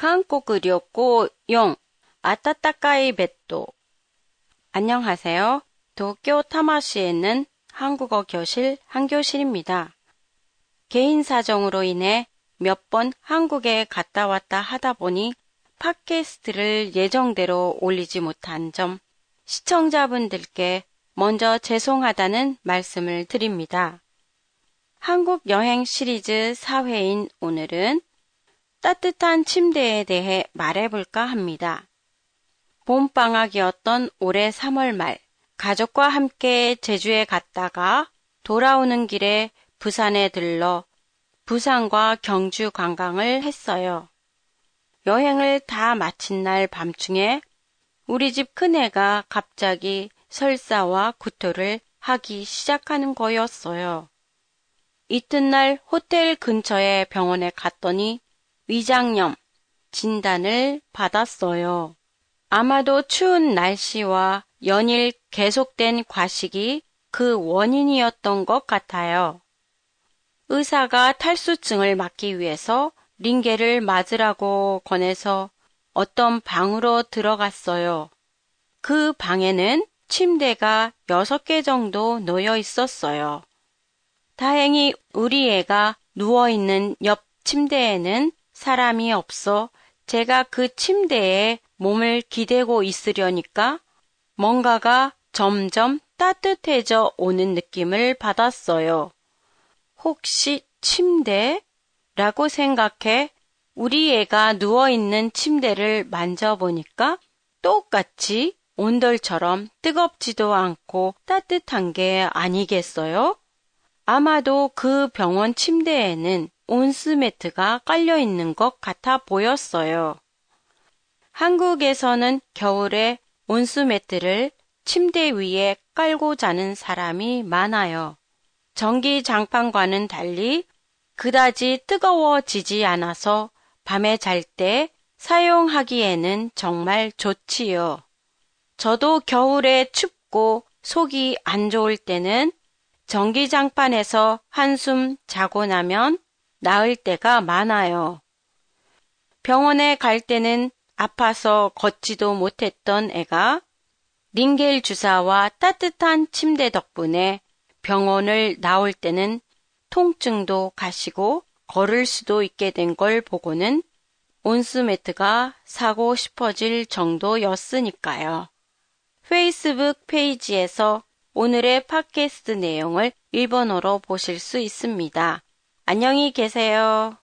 한국旅行용 아따따까이 벳도 안녕하세요. 도쿄 타마시에 있는 한국어 교실 한교실입니다. 개인 사정으로 인해 몇 번 한국에 갔다 왔다 하다 보니 팟캐스트를 예정대로 올리지 못한 점 시청자분들께 먼저 죄송하다는 말씀을 드립니다. 한국 여행 시리즈 4회인 오늘은 따뜻한 침대에 대해 말해볼까 합니다. 봄방학이었던 올해 3월 말, 가족과 함께 제주에 갔다가 돌아오는 길에 부산에 들러 부산과 경주 관광을 했어요. 여행을 다 마친 날 밤중에 우리 집 큰애가 갑자기 설사와 구토를 하기 시작하는 거였어요. 이튿날 호텔 근처의 병원에 갔더니 위장염 진단을 받았어요. 아마도 추운 날씨와 연일 계속된 과식이 그 원인이었던 것 같아요. 의사가 탈수증을 막기 위해서 링게를 맞으라고 권해서 어떤 방으로 들어갔어요. 그 방에는 침대가 6개 정도 놓여 있었어요. 다행히 우리 애가 누워있는 옆 침대에는 사람이 없어 제가 그 침대에 몸을 기대고 있으려니까 뭔가가 점점 따뜻해져 오는 느낌을 받았어요. 혹시 침대? 라고 생각해 우리 애가 누워있는 침대를 만져보니까 똑같이 온돌처럼 뜨겁지도 않고 따뜻한 게 아니겠어요? 아마도 그 병원 침대에는 온스 매트가 깔려 있는 것 같아 보였어요. 한국에서는 겨울에 온스매트를 침대 위에 깔고 자는 사람이 많아요. 전기 장판과는 달리 그다지 뜨거워지지 않아서 밤에 잘 때 사용하기에는 정말 좋지요. 저도 겨울에 춥고 속이 안 좋을 때는 전기장판에서 한숨 자고 나면 나을 때가 많아요. 병원에 갈 때는 아파서 걷지도 못했던 애가 링겔 주사와 따뜻한 침대 덕분에 병원을 나올 때는 통증도 가시고 걸을 수도 있게 된 걸 보고는 온스매트가 사고 싶어질 정도였으니까요. 페이스북 페이지에서 오늘의 팟캐스트 내용을 일본어로 보실 수 있습니다. 안녕히 계세요.